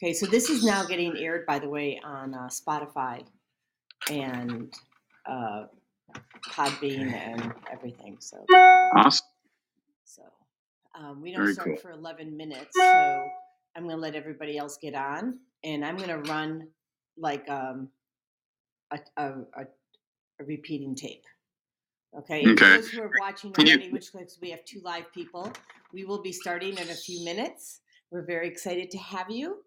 Okay, so this is now getting aired, by the way, on uh, Spotify and uh, Podbean and everything. So, Awesome. so um, we don't Very start cool. for 11 minutes. So I'm going to let everybody else get on, and I'm going to run like um, a, a, a, a repeating tape. Okay. and Okay. Those who are watching already, which looks we have two live people, we will be starting in a few minutes. We're very excited to have you.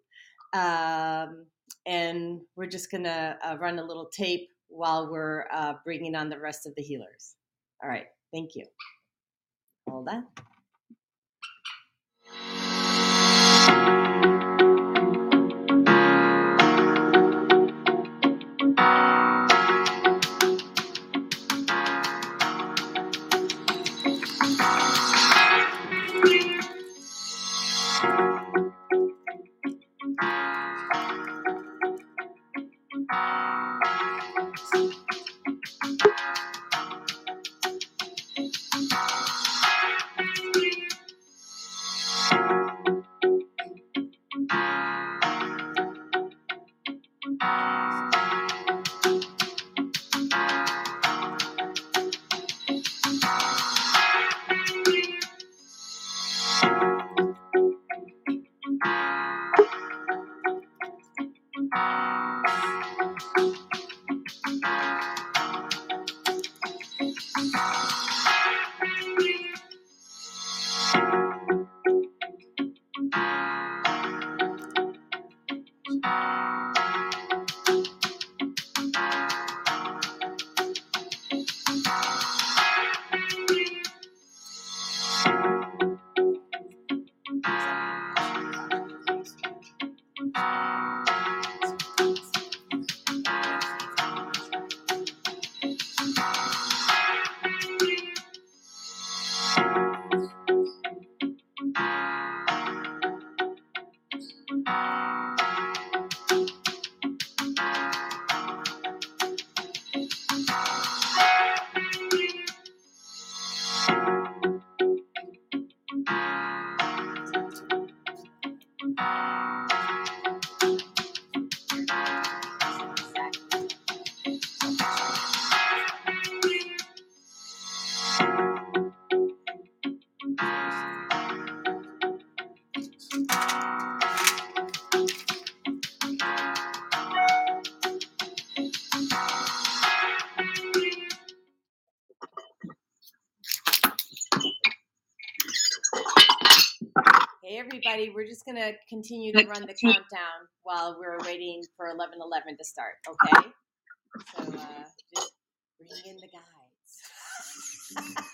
Um, and we're just going to uh, run a little tape while we're uh, bringing on the rest of the healers. All right. Thank you. Hold on. Música just going to continue to run the countdown while we're waiting for 1111 to start, okay? So uh, just bring in the guides.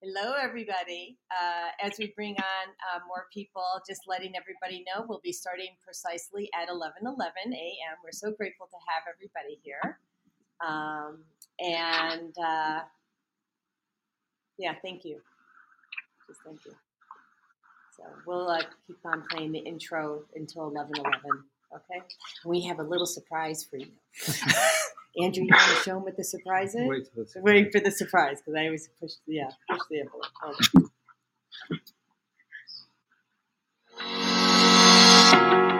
Hello, everybody. Uh, as we bring on uh, more people, just letting everybody know we'll be starting precisely at 11 11 a.m. We're so grateful to have everybody here. Um, and uh, yeah, thank you. Just thank you. So we'll uh, keep on playing the intro until 11 11. Okay? We have a little surprise for you. Andrew, you want to show him what the surprise is? Wait till it's Waiting for the surprise because I always push, yeah, push the envelope. Okay.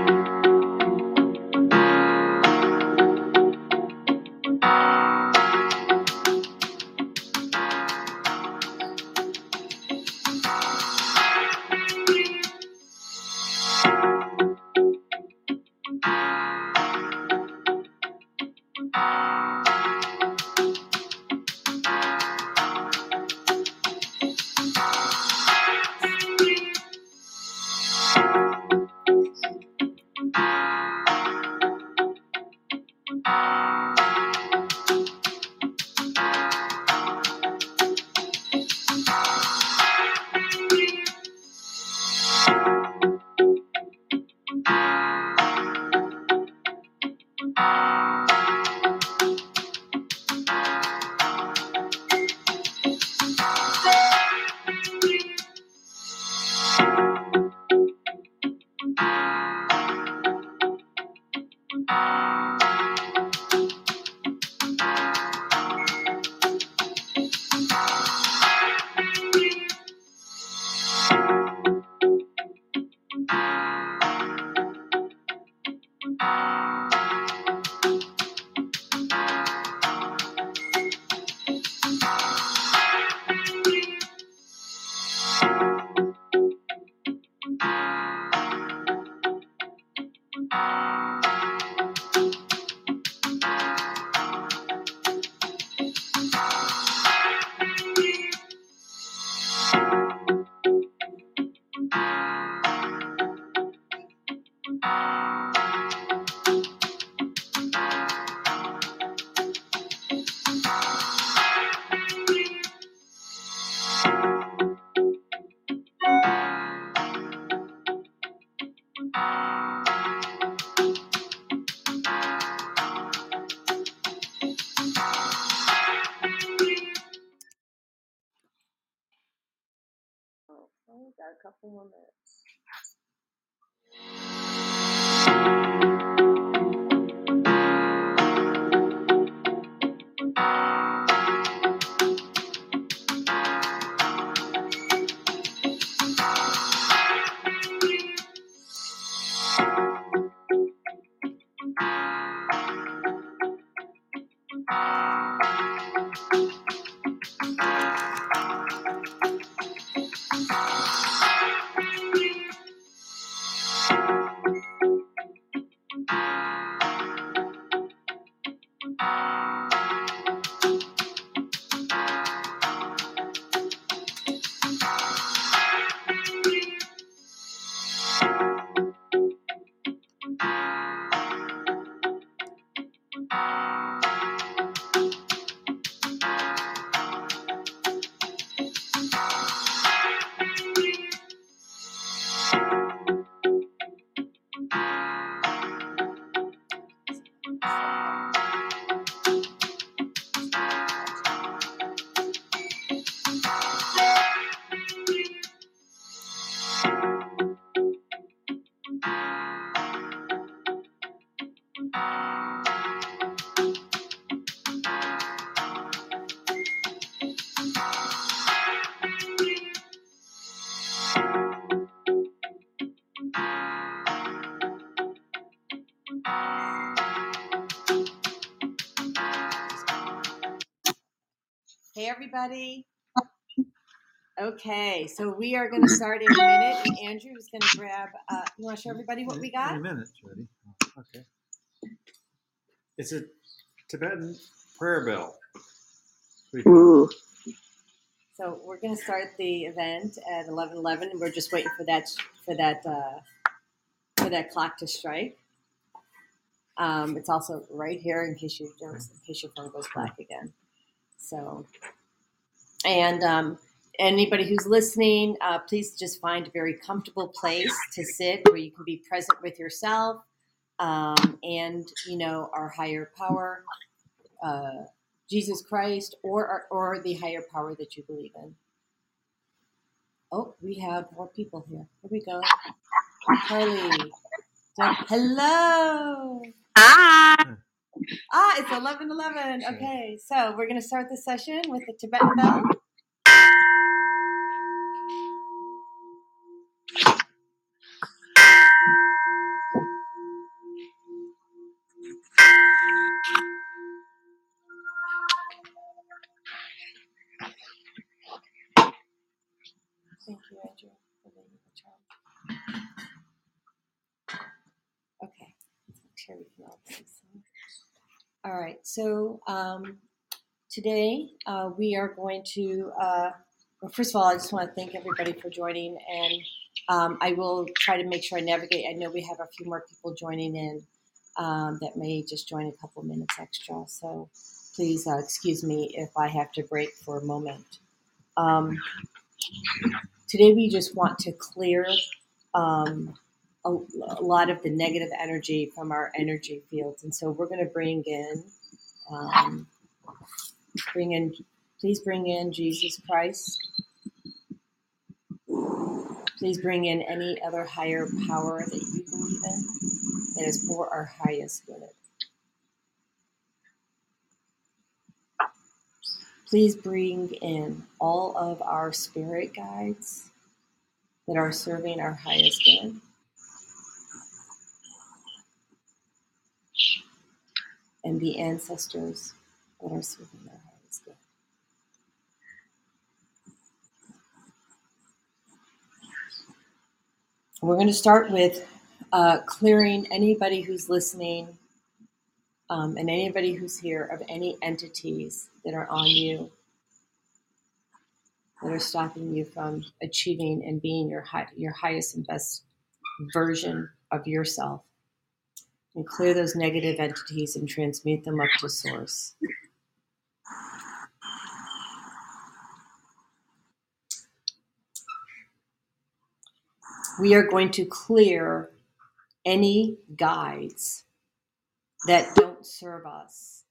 A couple more minutes. Everybody. Okay, so we are going to start in a minute, and Andrew is going to grab. Uh, you want to show everybody what we got? A minute, Jody. Oh, Okay. It's a Tibetan prayer bell. Ooh. So we're going to start the event at eleven eleven. We're just waiting for that for that uh, for that clock to strike. Um, it's also right here in case you don't, in case your phone goes black again. So, and um, anybody who's listening, uh, please just find a very comfortable place to sit where you can be present with yourself um, and you know our higher power, uh, Jesus Christ, or or the higher power that you believe in. Oh, we have more people here. Here we go. Carly. Hello. Hi. Ah, it's 11 11. Okay, so we're going to start the session with the Tibetan bell. So um, today uh, we are going to, uh, well, first of all, I just want to thank everybody for joining, and um, I will try to make sure I navigate. I know we have a few more people joining in um, that may just join a couple minutes extra, so please uh, excuse me if I have to break for a moment. Um, today we just want to clear um, a, a lot of the negative energy from our energy fields, and so we're going to bring in, um, bring in, please bring in Jesus Christ. Please bring in any other higher power that you believe in that is for our highest good. Please bring in all of our spirit guides that are serving our highest good. And the ancestors that are serving our highest good. We're going to start with uh, clearing anybody who's listening um, and anybody who's here of any entities that are on you that are stopping you from achieving and being your high, your highest and best version of yourself and clear those negative entities and transmute them up to source. We are going to clear any guides that don't serve us.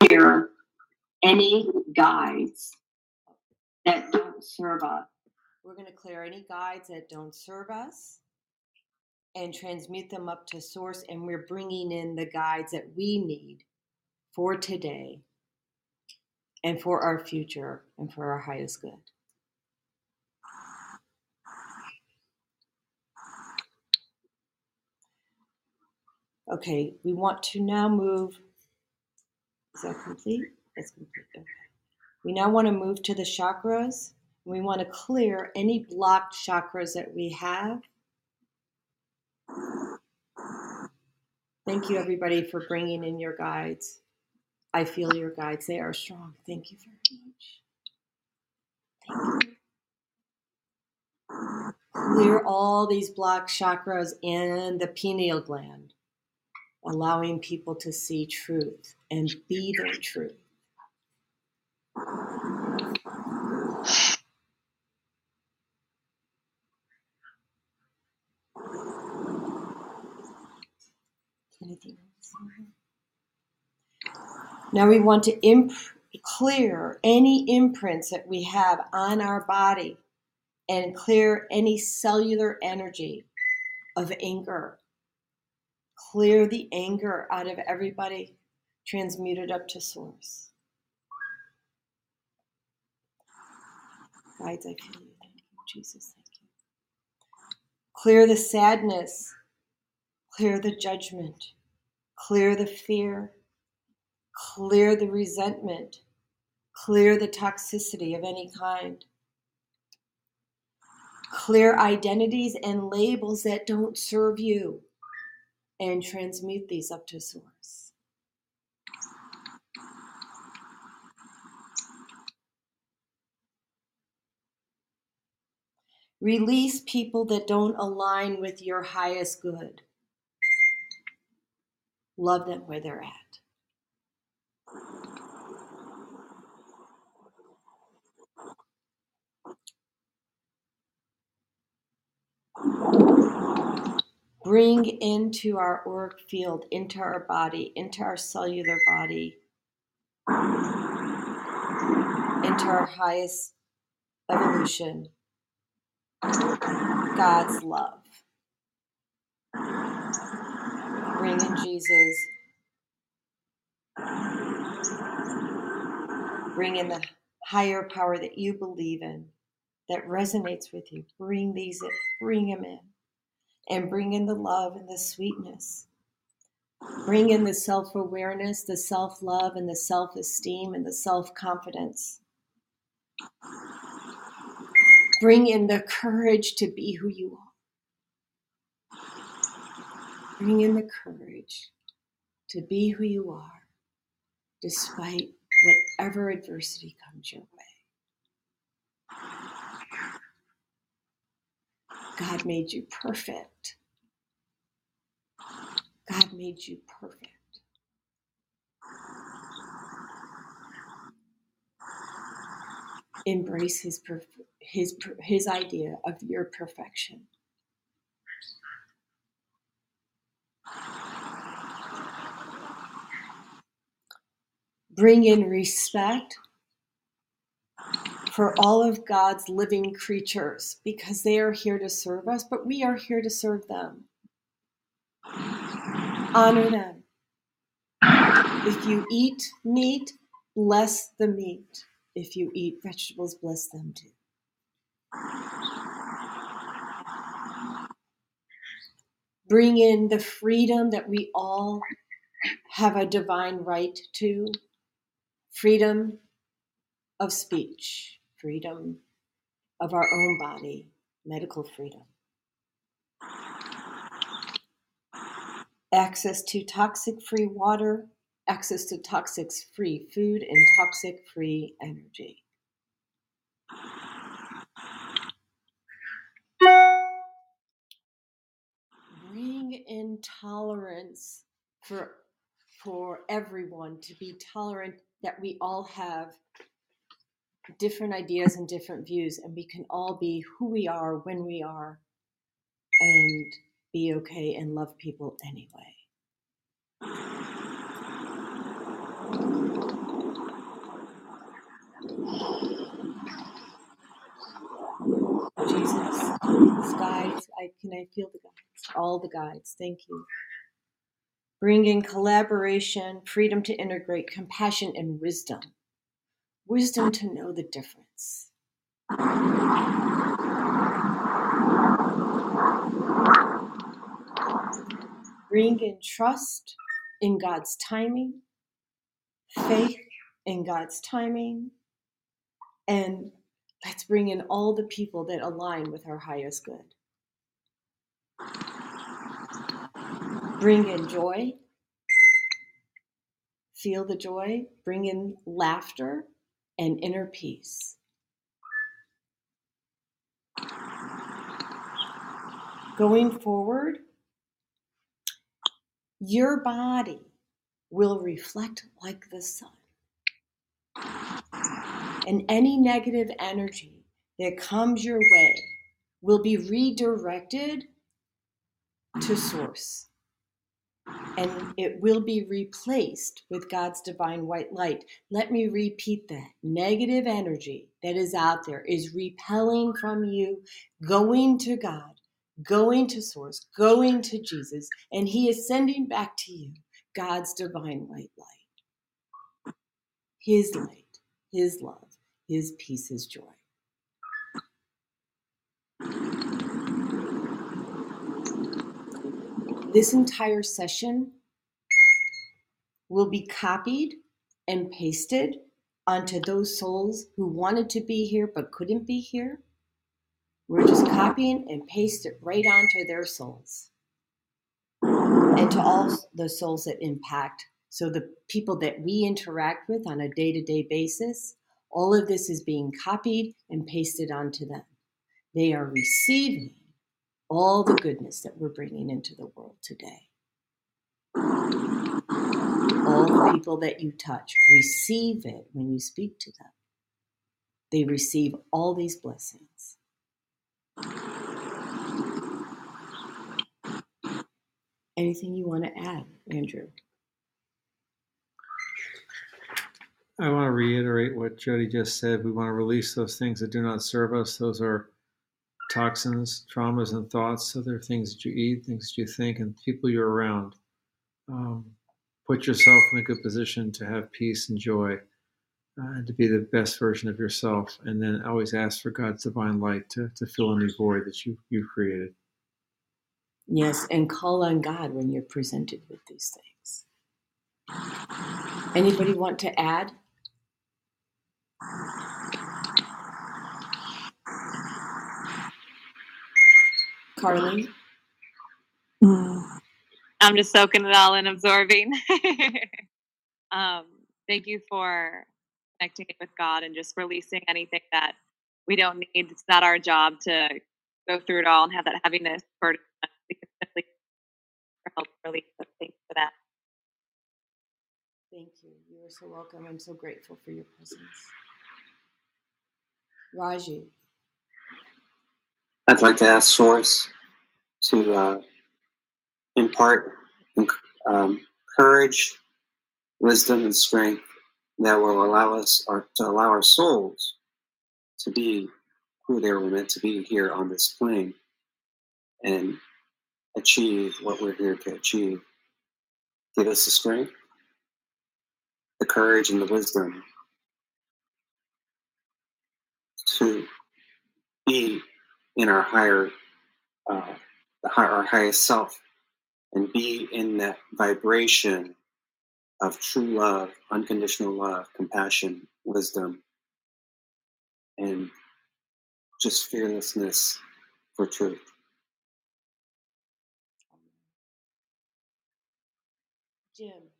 Clear any guides that don't serve us. We're going to clear any guides that don't serve us and transmute them up to source. And we're bringing in the guides that we need for today and for our future and for our highest good. Okay, we want to now move. Is that complete? That's complete. Okay. We now want to move to the chakras. We want to clear any blocked chakras that we have. Thank you, everybody, for bringing in your guides. I feel your guides. They are strong. Thank you very much. Thank you. Clear all these blocked chakras in the pineal gland, allowing people to see truth and be their truth. Anything else? Now we want to imp- clear any imprints that we have on our body and clear any cellular energy of anger. Clear the anger out of everybody, transmute it up to source. Guides, I you. Thank you, Jesus. Thank you. Clear the sadness, clear the judgment, clear the fear, clear the resentment, clear the toxicity of any kind. Clear identities and labels that don't serve you and transmute these up to source. Release people that don't align with your highest good. Love them where they're at. Bring into our auric field, into our body, into our cellular body, into our highest evolution, God's love. Bring in Jesus. Bring in the higher power that you believe in, that resonates with you. Bring these in, bring them in. And bring in the love and the sweetness. Bring in the self awareness, the self love, and the self esteem, and the self confidence. Bring in the courage to be who you are. Bring in the courage to be who you are, despite whatever adversity comes your way. God made you perfect. God made you perfect. Embrace his his his idea of your perfection. Bring in respect for all of God's living creatures because they are here to serve us, but we are here to serve them. Honor them. If you eat meat, bless the meat. If you eat vegetables, bless them too. Bring in the freedom that we all have a divine right to freedom of speech, freedom of our own body, medical freedom, access to toxic free water, access to toxic free food, and toxic free energy. bring in tolerance for for everyone to be tolerant that we all have different ideas and different views and we can all be who we are when we are and be okay and love people anyway. Jesus. Guides i can i feel the guides? All the guides. Thank you bring in collaboration freedom to integrate compassion and wisdom wisdom to know the difference. Bring in trust in God's timing, faith in God's timing, and let's bring in all the people that align with our highest good. Bring in joy, feel the joy, bring in laughter, and inner peace. Going forward, your body will reflect like the sun. And any negative energy that comes your way will be redirected to source and it will be replaced with God's divine white light. Let me repeat that. Negative energy that is out there is repelling from you, going to God, going to Source, going to Jesus, and He is sending back to you God's divine white light. His light, His love, His peace, His joy. This entire session will be copied and pasted onto those souls who wanted to be here but couldn't be here. We're just copying and paste it right onto their souls and to all the souls that impact. So, the people that we interact with on a day to day basis, all of this is being copied and pasted onto them. they are receiving all the goodness that we're bringing into the world today. All the people that you touch receive it when you speak to them. They receive all these blessings. Anything you want to add, Andrew? I want to reiterate what Jody just said. We want to release those things that do not serve us. Those are toxins, traumas, and thoughts. So they're things that you eat, things that you think, and people you're around. Um, put yourself in a good position to have peace and joy uh, and to be the best version of yourself. And then always ask for God's divine light to, to fill any void that you, you've created. Yes, and call on God when you're presented with these things. Anybody want to add? Carly? I'm just soaking it all in, absorbing. um, thank you for connecting with God and just releasing anything that we don't need. It's not our job to go through it all and have that heaviness burden. We can simply help release. So thanks for that. Thank you. You are so welcome. I'm so grateful for your presence. Raji. I'd like to ask Source to uh, impart um, courage, wisdom, and strength that will allow us or to allow our souls to be who they were meant to be here on this plane and achieve what we're here to achieve. Give us the strength, the courage, and the wisdom to be in our higher, uh, our highest self, and be in that vibration of true love, unconditional love, compassion, wisdom, and just fearlessness for truth. Jim.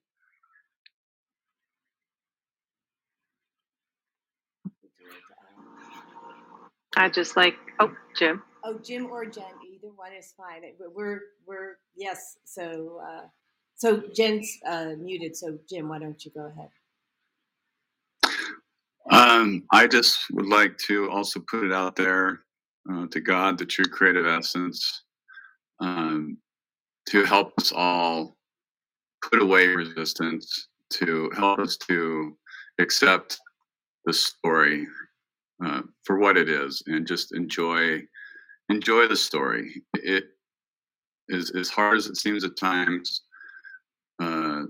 I just like, oh, Jim. Oh, Jim or Jen, either one is fine. We're we're yes. So uh, so Jen's uh, muted. So Jim, why don't you go ahead? Um, I just would like to also put it out there uh, to God, the true creative essence, um, to help us all put away resistance, to help us to accept the story uh, for what it is, and just enjoy enjoy the story. It is as hard as it seems at times. Uh,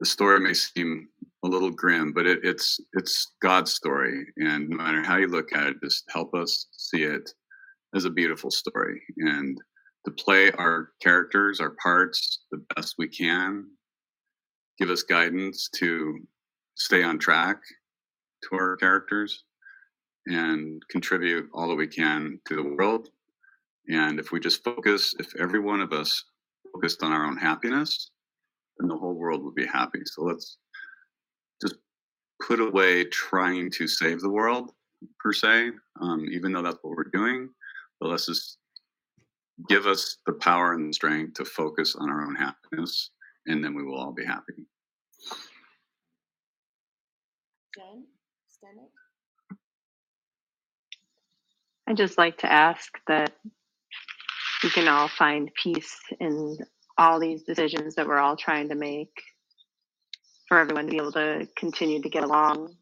the story may seem a little grim, but it, it's it's God's story, and no matter how you look at it, just help us see it as a beautiful story, and to play our characters, our parts, the best we can. Give us guidance to stay on track to our characters and contribute all that we can to the world. And if we just focus, if every one of us focused on our own happiness, then the whole world would be happy. So let's just put away trying to save the world per se, um, even though that's what we're doing. But let's just give us the power and the strength to focus on our own happiness, and then we will all be happy. Jen, Stenek? I just like to ask that we can all find peace in all these decisions that we're all trying to make for everyone to be able to continue to get along,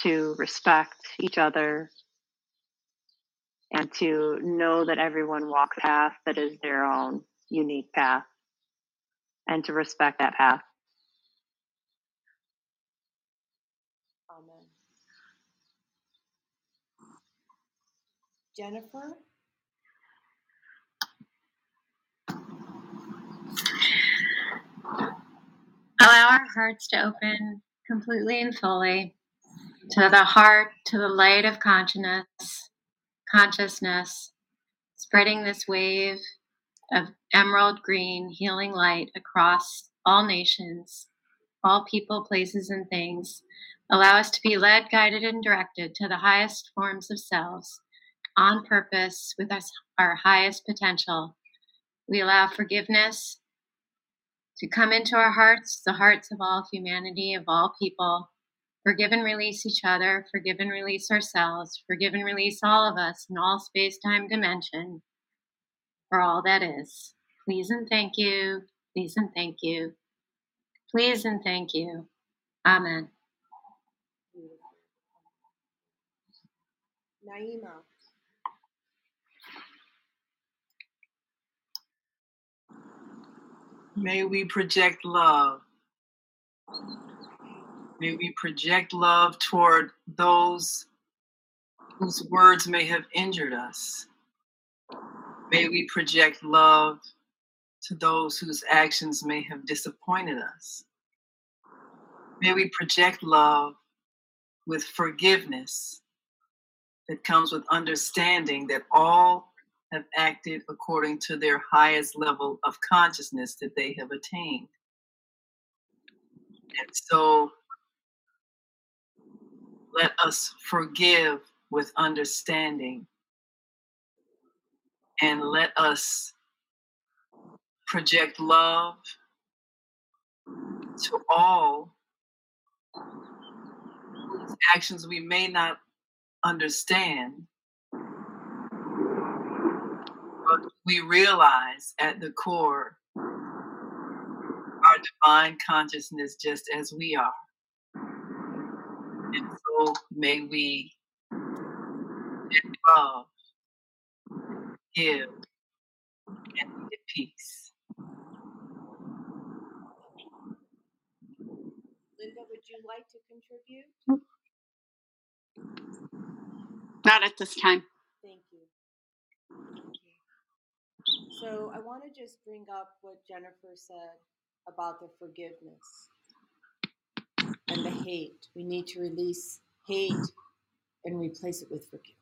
to respect each other, and to know that everyone walks a path that is their own unique path, and to respect that path. Jennifer? Allow our hearts to open completely and fully to the heart, to the light of consciousness, consciousness, spreading this wave of emerald green healing light across all nations, all people, places, and things. Allow us to be led, guided, and directed to the highest forms of selves on purpose with us, our highest potential. We allow forgiveness to come into our hearts, the hearts of all humanity, of all people. Forgive and release each other, forgive and release ourselves, forgive and release all of us in all space time dimension for all that is. Please and thank you, please and thank you, please and thank you. Amen. Naima. May we project love. May we project love toward those whose words may have injured us. May we project love to those whose actions may have disappointed us. May we project love with forgiveness that comes with understanding that all have acted according to their highest level of consciousness that they have attained. And so let us forgive with understanding and let us project love to all whose actions we may not understand, but we realize at the core our divine consciousness just as we are. And so may we in love, give, and be at peace. Linda, would you like to contribute? Not at this time. Thank you. Thank you. So I want to just bring up what Jennifer said about the forgiveness and the hate. We need to release hate and replace it with forgiveness.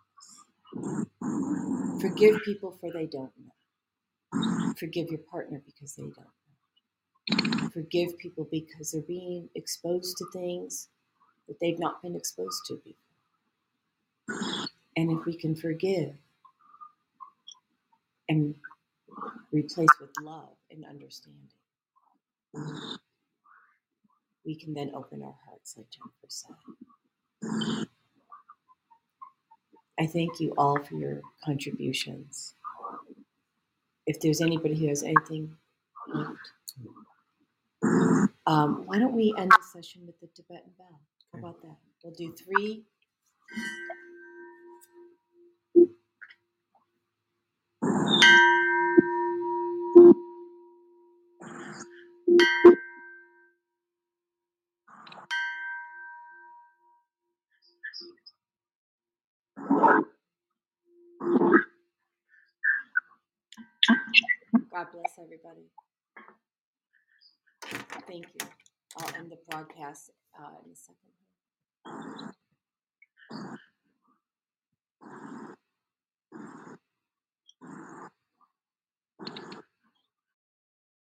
Forgive people for they don't know. Forgive your partner because they don't know. Forgive people because they're being exposed to things that they've not been exposed to before. And if we can forgive and replace with love and understanding, we can then open our hearts, like Jennifer said. I thank you all for your contributions. If there's anybody who has anything, um, why don't we end the session with the Tibetan bell? How about that? We'll do three. God bless everybody. Thank you. I'll end the broadcast uh, in a second.